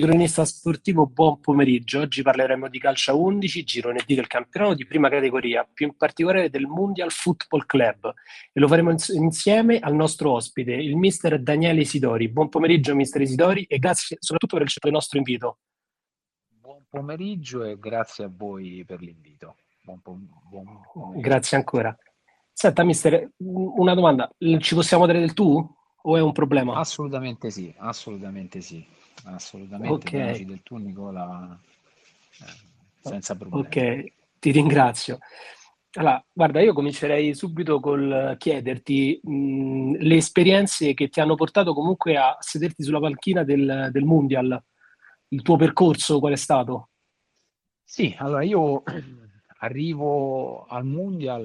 cronista sportivo, buon pomeriggio. Oggi parleremo di calcio a 11, girone D del campionato di prima categoria, più in particolare del Mondial Football Club. E lo faremo insieme al nostro ospite, il mister Daniele Isidori. Buon pomeriggio, mister Isidori, e grazie soprattutto per il nostro invito. Buon pomeriggio e grazie a voi per l'invito. Buon pom- buon grazie ancora. Senta, mister, una domanda. Ci possiamo dare del tu o è un problema? Assolutamente sì, assolutamente sì assolutamente. Okay. del tuo Nicola, eh, senza problemi. Ok, ti ringrazio. Allora, guarda, io comincerei subito col chiederti mh, le esperienze che ti hanno portato comunque a sederti sulla panchina del, del Mundial. Il tuo percorso qual è stato? Sì, allora io arrivo al Mundial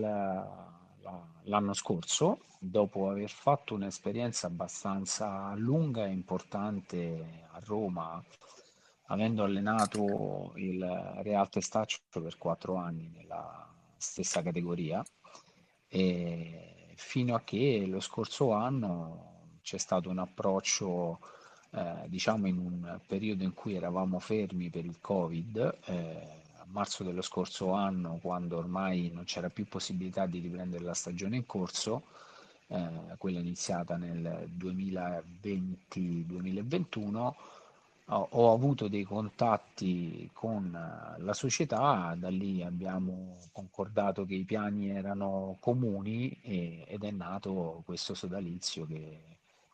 l'anno scorso, dopo aver fatto un'esperienza abbastanza lunga e importante a Roma, avendo allenato il Real Testaccio per quattro anni nella stessa categoria, fino a che lo scorso anno c'è stato un approccio, eh, diciamo in un periodo in cui eravamo fermi per il Covid, eh, marzo dello scorso anno, quando ormai non c'era più possibilità di riprendere la stagione in corso, eh, quella iniziata nel 2020-2021, ho, ho, avuto dei contatti con la società, da lì abbiamo concordato che i piani erano comuni e, ed è nato questo sodalizio che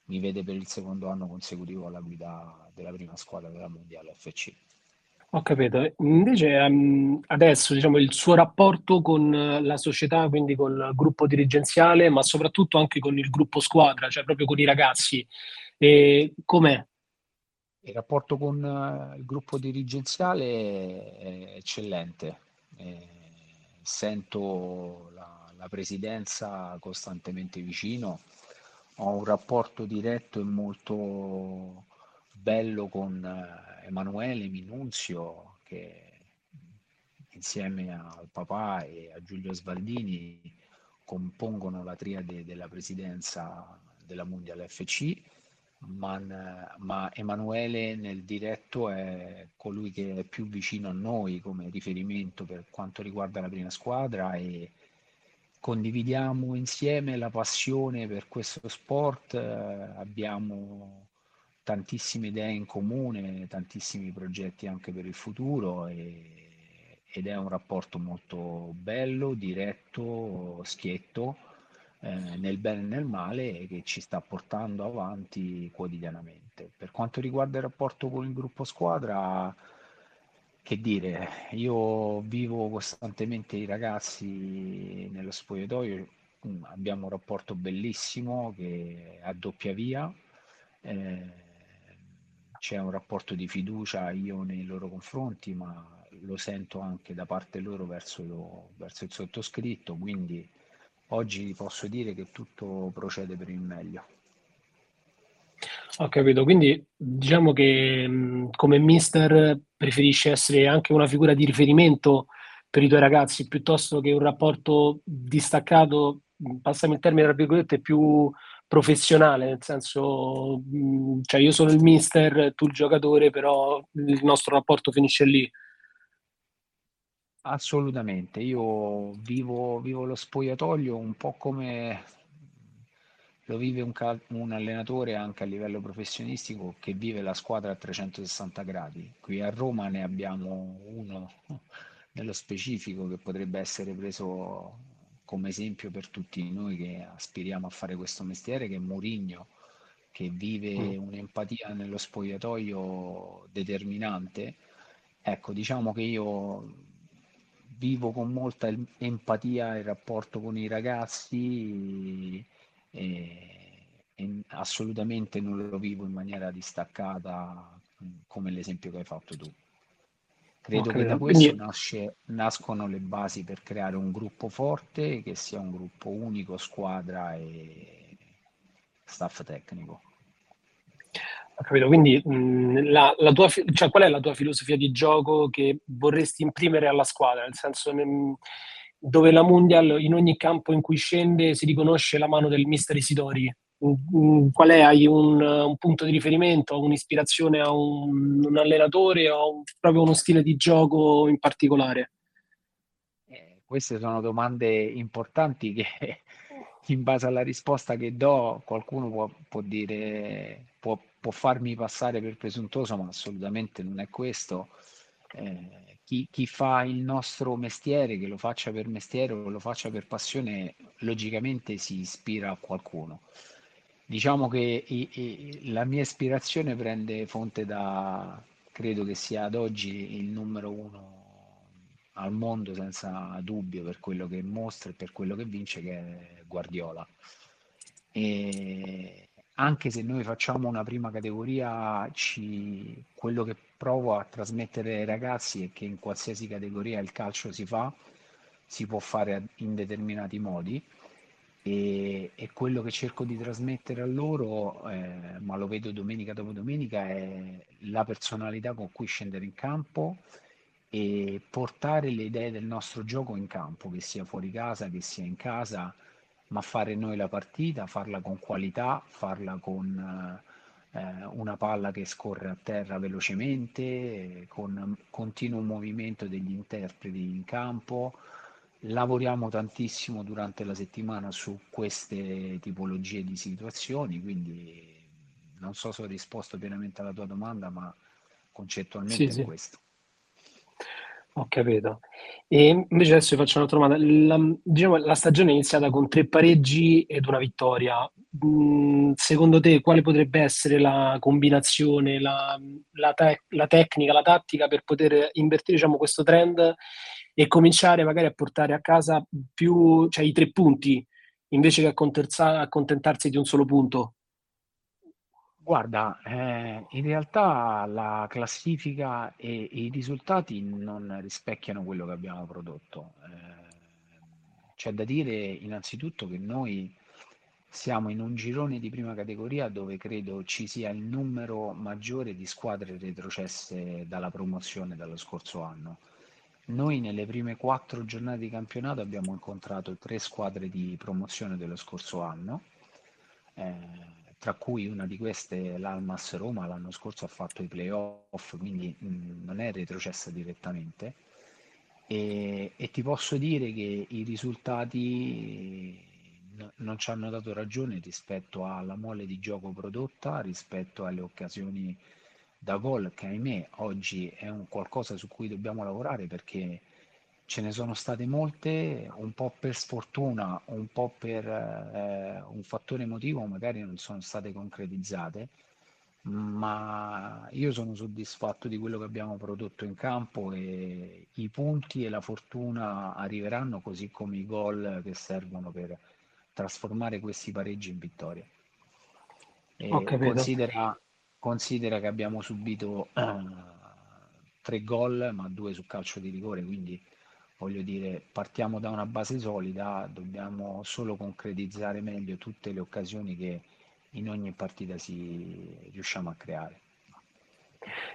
mi vede per il secondo anno consecutivo alla guida della prima squadra della Mondiale FC. Ho capito. Invece um, adesso diciamo, il suo rapporto con la società, quindi col gruppo dirigenziale, ma soprattutto anche con il gruppo squadra, cioè proprio con i ragazzi, e com'è? Il rapporto con uh, il gruppo dirigenziale è eccellente. Eh, sento la, la presidenza costantemente vicino, ho un rapporto diretto e molto bello con eh, Emanuele Minunzio che insieme al papà e a Giulio Sbaldini compongono la triade della presidenza della Mondiale FC, ma, ma, Emanuele nel diretto è colui che è più vicino a noi come riferimento per quanto riguarda la prima squadra e condividiamo insieme la passione per questo sport, abbiamo tantissime idee in comune, tantissimi progetti anche per il futuro e, ed è un rapporto molto bello, diretto, schietto, eh, nel bene e nel male che ci sta portando avanti quotidianamente. Per quanto riguarda il rapporto con il gruppo squadra, che dire, io vivo costantemente i ragazzi nello spogliatoio, abbiamo un rapporto bellissimo che è a doppia via. Eh, c'è un rapporto di fiducia io nei loro confronti, ma lo sento anche da parte loro verso, lo, verso il sottoscritto, quindi oggi posso dire che tutto procede per il meglio. Ho capito, quindi diciamo che come mister preferisci essere anche una figura di riferimento per i tuoi ragazzi piuttosto che un rapporto distaccato, passami il termine tra virgolette, più professionale, nel senso, mh, cioè io sono il mister, tu il giocatore, però il nostro rapporto finisce lì. Assolutamente, io vivo, vivo lo spogliatoio un po' come lo vive un, cal- un, allenatore anche a livello professionistico che vive la squadra a 360 gradi. Qui a Roma ne abbiamo uno nello specifico che potrebbe essere preso come esempio per tutti noi che aspiriamo a fare questo mestiere, che è Mourinho, che vive mm. un'empatia nello spogliatoio determinante. Ecco, diciamo che io vivo con molta empatia il rapporto con i ragazzi e, e assolutamente non lo vivo in maniera distaccata come l'esempio che hai fatto tu. Credo che da questo Quindi... nasce, nascono le basi per creare un gruppo forte che sia un gruppo unico, squadra e staff tecnico. Ho capito, quindi mh, la, la tua, cioè, qual è la tua filosofia di gioco che vorresti imprimere alla squadra? Nel senso, nel, dove la Mondial in ogni campo in cui scende si riconosce la mano del mister Isidori, qual è? Hai un, un punto di riferimento, un'ispirazione a un, un allenatore o proprio uno stile di gioco in particolare? Eh, queste sono domande importanti che in base alla risposta che do qualcuno può, può dire, può, può, farmi passare per presuntuoso, ma assolutamente non è questo. Eh, chi, chi, fa il nostro mestiere, che lo faccia per mestiere o lo faccia per passione, logicamente si ispira a qualcuno. Diciamo che i, i, la mia ispirazione prende fonte da, credo che sia ad oggi il numero uno al mondo senza dubbio per quello che mostra e per quello che vince, che è Guardiola. E anche se noi facciamo una prima categoria, ci, quello che provo a trasmettere ai ragazzi è che in qualsiasi categoria il calcio si fa, si può fare in determinati modi e, e, quello che cerco di trasmettere a loro, eh, ma lo vedo domenica dopo domenica, è la personalità con cui scendere in campo e portare le idee del nostro gioco in campo, che sia fuori casa, che sia in casa, ma fare noi la partita, farla con qualità, farla con eh, una palla che scorre a terra velocemente, con continuo movimento degli interpreti in campo Lavoriamo tantissimo durante la settimana su queste tipologie di situazioni, quindi non so se ho risposto pienamente alla tua domanda, ma concettualmente sì, è questo. Ho capito. E invece adesso vi faccio un'altra domanda. La, diciamo, la stagione è iniziata con tre pareggi ed una vittoria. Mm, secondo te quale potrebbe essere la combinazione, la, la, te- la tecnica, la tattica per poter invertire diciamo, questo trend e cominciare magari a portare a casa più, cioè i tre punti invece che accontentarsi di un solo punto? Guarda, eh, in realtà la classifica e i risultati non rispecchiano quello che abbiamo prodotto. Eh, c'è da dire innanzitutto che noi siamo in un girone di prima categoria dove credo ci sia il numero maggiore di squadre retrocesse dalla promozione dallo scorso anno. Noi nelle prime quattro giornate di campionato abbiamo incontrato tre squadre di promozione dello scorso anno, eh, tra cui una di queste l'Almas Roma l'anno scorso ha fatto i playoff, quindi mh, mm, non è retrocessa direttamente. E, e, ti posso dire che i risultati n- non ci hanno dato ragione rispetto alla mole di gioco prodotta, rispetto alle occasioni da gol che ahimè oggi è un qualcosa su cui dobbiamo lavorare perché ce ne sono state molte, un po' per sfortuna, un po' per eh, un fattore emotivo, magari non sono state concretizzate, ma io sono soddisfatto di quello che abbiamo prodotto in campo e i punti e la fortuna arriveranno così come i gol che servono per trasformare questi pareggi in vittoria. E considera, Considera che abbiamo subito eh, tre gol, ma due su calcio di rigore, quindi voglio dire, partiamo da una base solida, dobbiamo solo concretizzare meglio tutte le occasioni che in ogni partita si riusciamo a creare.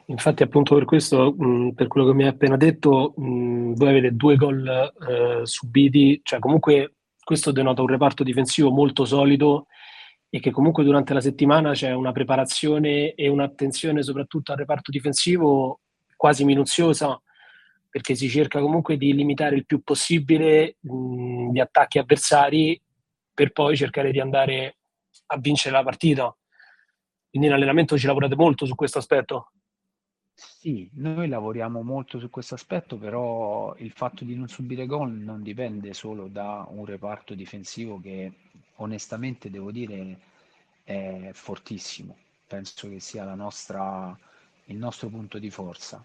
Infatti, appunto per questo, mh, per quello che mi hai appena detto, mh, voi avete due gol eh, subiti, cioè comunque questo denota un reparto difensivo molto solido e che comunque durante la settimana c'è una preparazione e un'attenzione soprattutto al reparto difensivo quasi minuziosa perché si cerca comunque di limitare il più possibile mh, gli attacchi avversari per poi cercare di andare a vincere la partita. Quindi in allenamento ci lavorate molto su questo aspetto? Sì, noi lavoriamo molto su questo aspetto, però il fatto di non subire gol non dipende solo da un reparto difensivo che onestamente devo dire è fortissimo, penso che sia nostra, il nostro punto di forza,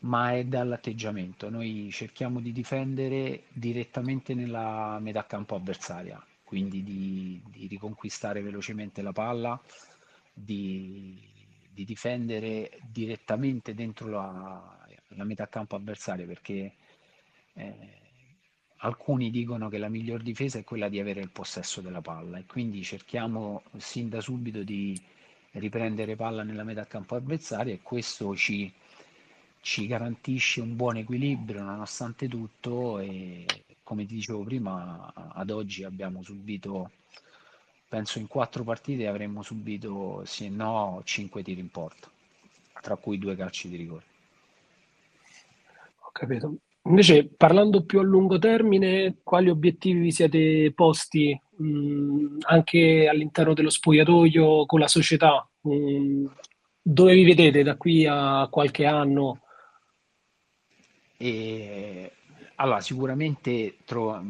ma è dall'atteggiamento. Noi cerchiamo di difendere direttamente nella metà campo avversaria, quindi di, di riconquistare velocemente la palla, di, di difendere direttamente dentro la, la, metà campo avversaria perché eh, alcuni dicono che la miglior difesa è quella di avere il possesso della palla e quindi cerchiamo sin da subito di riprendere palla nella metà campo avversaria e questo ci, ci garantisce un buon equilibrio nonostante tutto e come ti dicevo prima ad oggi abbiamo subito penso in quattro partite avremmo subito, se no, cinque tiri in porta, tra cui due calci di rigore. Ho capito. Invece, parlando più a lungo termine, quali obiettivi vi siete posti mh, anche all'interno dello spogliatoio con la società? Mh, dove vi vedete da qui a qualche anno? E, allora, sicuramente tro-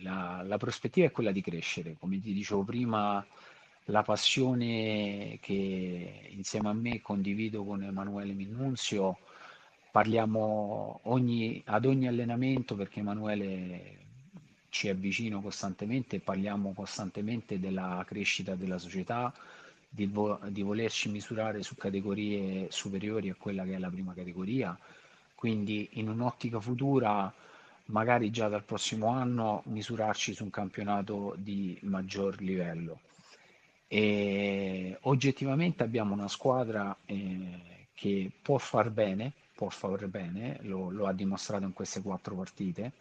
la, la prospettiva è quella di crescere. Come ti dicevo prima, la passione che insieme a me condivido con Emanuele Minnunzio, parliamo ogni, ad ogni allenamento perché Emanuele ci è vicino costantemente parliamo costantemente della crescita della società, di, vo- di volerci misurare su categorie superiori a quella che è la prima categoria. Quindi in un'ottica futura magari già dal prossimo anno misurarci su un campionato di maggior livello. E oggettivamente abbiamo una squadra eh, che può far bene, può far bene, lo, lo ha dimostrato in queste quattro partite.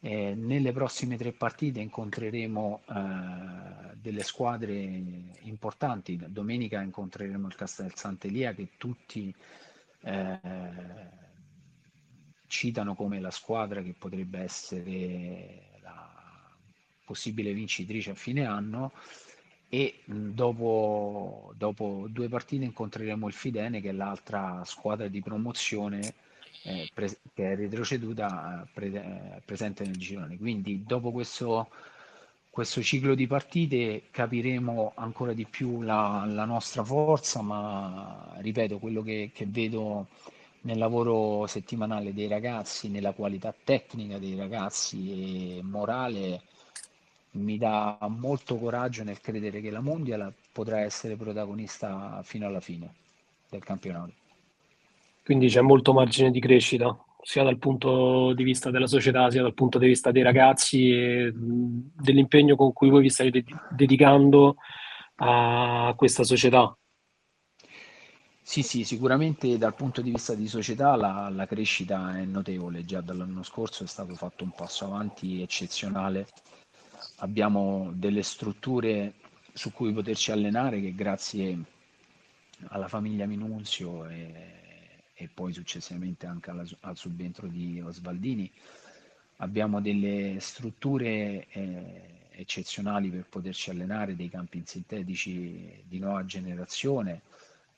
Eh, nelle prossime tre partite incontreremo eh, delle squadre importanti. Domenica incontreremo il Castel Sant'Elia che tutti eh, citano come la squadra che potrebbe essere la possibile vincitrice a fine anno e dopo, dopo due partite incontreremo il Fidene che è l'altra squadra di promozione eh, pre- che è retroceduta pre- eh, presente nel girone. Quindi dopo questo, questo, ciclo di partite capiremo ancora di più la, la nostra forza, ma ripeto, quello che, che vedo nel lavoro settimanale dei ragazzi, nella qualità tecnica dei ragazzi e morale, mi dà molto coraggio nel credere che la Mondial potrà essere protagonista fino alla fine del campionato. Quindi c'è molto margine di crescita, sia dal punto di vista della società, sia dal punto di vista dei ragazzi e dell'impegno con cui voi vi state dedicando a questa società. Sì, sì, sicuramente dal punto di vista di società la, la crescita è notevole, già dall'anno scorso è stato fatto un passo avanti eccezionale, abbiamo delle strutture su cui poterci allenare che grazie alla famiglia Minunzio e, e poi successivamente anche alla, al subentro di Osvaldini abbiamo delle strutture eh, eccezionali per poterci allenare, dei campi sintetici di nuova generazione.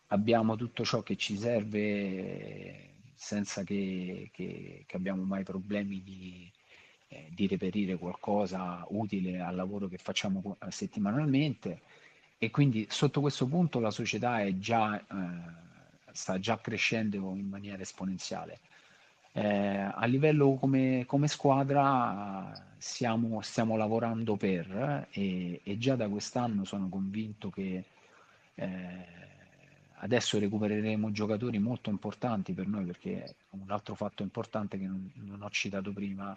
Abbiamo tutto ciò che ci serve senza che, che, che abbiamo mai problemi di, eh, di, reperire qualcosa utile al lavoro che facciamo settimanalmente e quindi sotto questo punto la società già, eh, sta già crescendo in maniera esponenziale. Eh, a livello come, come squadra siamo, stiamo lavorando per e, e, già da quest'anno sono convinto che eh, Adesso recupereremo giocatori molto importanti per noi perché un altro fatto importante che non, non ho citato prima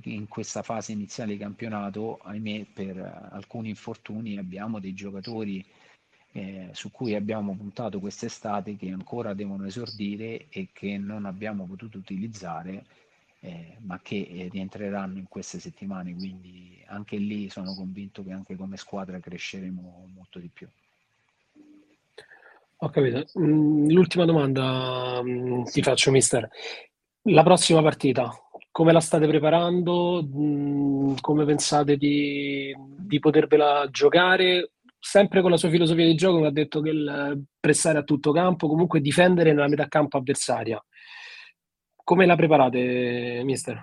che in questa fase iniziale di campionato, ahimè, per alcuni infortuni abbiamo dei giocatori eh, su cui abbiamo puntato quest'estate che ancora devono esordire e che non abbiamo potuto utilizzare, eh, ma che eh, rientreranno in queste settimane. Quindi anche lì sono convinto che anche come squadra cresceremo molto di più. Ho capito. Mm, l'ultima domanda mm, ti faccio, mister. La prossima partita, come la state preparando? Mm, come pensate di, di potervela giocare? Sempre con la sua filosofia di gioco, mi ha detto che il pressare a tutto campo, comunque difendere nella metà campo avversaria. Come la preparate, mister?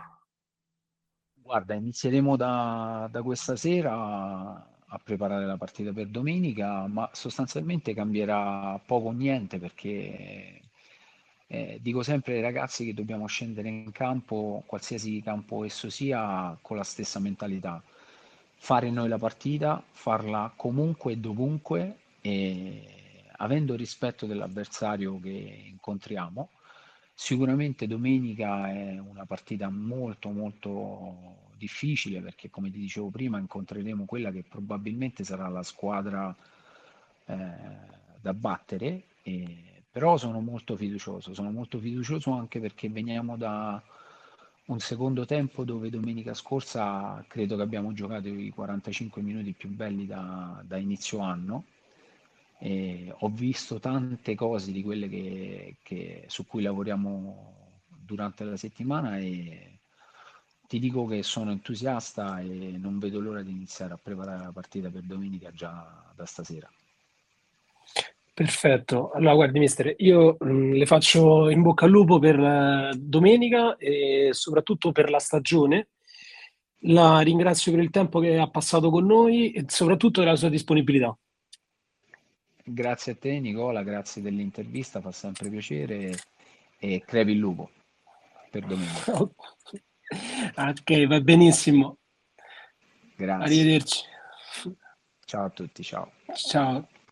Guarda, inizieremo da, da questa sera a preparare la partita per domenica, ma sostanzialmente cambierà poco o niente perché eh, dico sempre ai ragazzi che dobbiamo scendere in campo, qualsiasi campo esso sia, con la stessa mentalità. Fare noi la partita, farla comunque e dovunque, e avendo rispetto dell'avversario che incontriamo. Sicuramente domenica è una partita molto molto difficile perché come ti dicevo prima incontreremo quella che probabilmente sarà la squadra eh, da battere, e, però sono molto fiducioso, sono molto fiducioso anche perché veniamo da un secondo tempo dove domenica scorsa credo che abbiamo giocato i 45 minuti più belli da, da inizio anno. E ho visto tante cose di quelle che, che, su cui lavoriamo durante la settimana e ti dico che sono entusiasta e non vedo l'ora di iniziare a preparare la partita per domenica già da stasera. Perfetto, allora guardi mister, io mh, mm, le faccio in bocca al lupo per uh, domenica e soprattutto per la stagione. La ringrazio per il tempo che ha passato con noi e soprattutto per la sua disponibilità. Grazie a te Nicola, grazie dell'intervista, fa sempre piacere e crepi il lupo per domenica. ok, va benissimo. Grazie. Arrivederci. Ciao a tutti, ciao. Ciao.